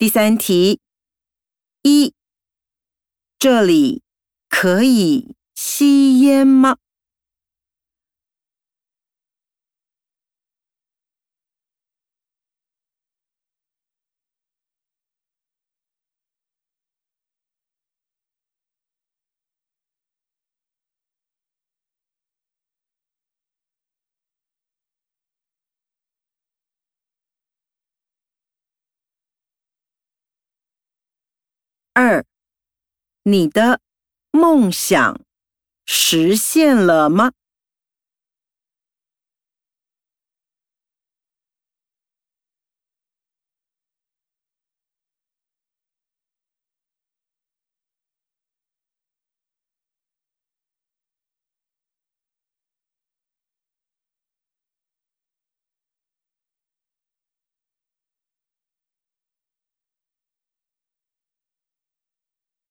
第三题，一，这里可以吸烟吗？二，你的梦想实现了吗？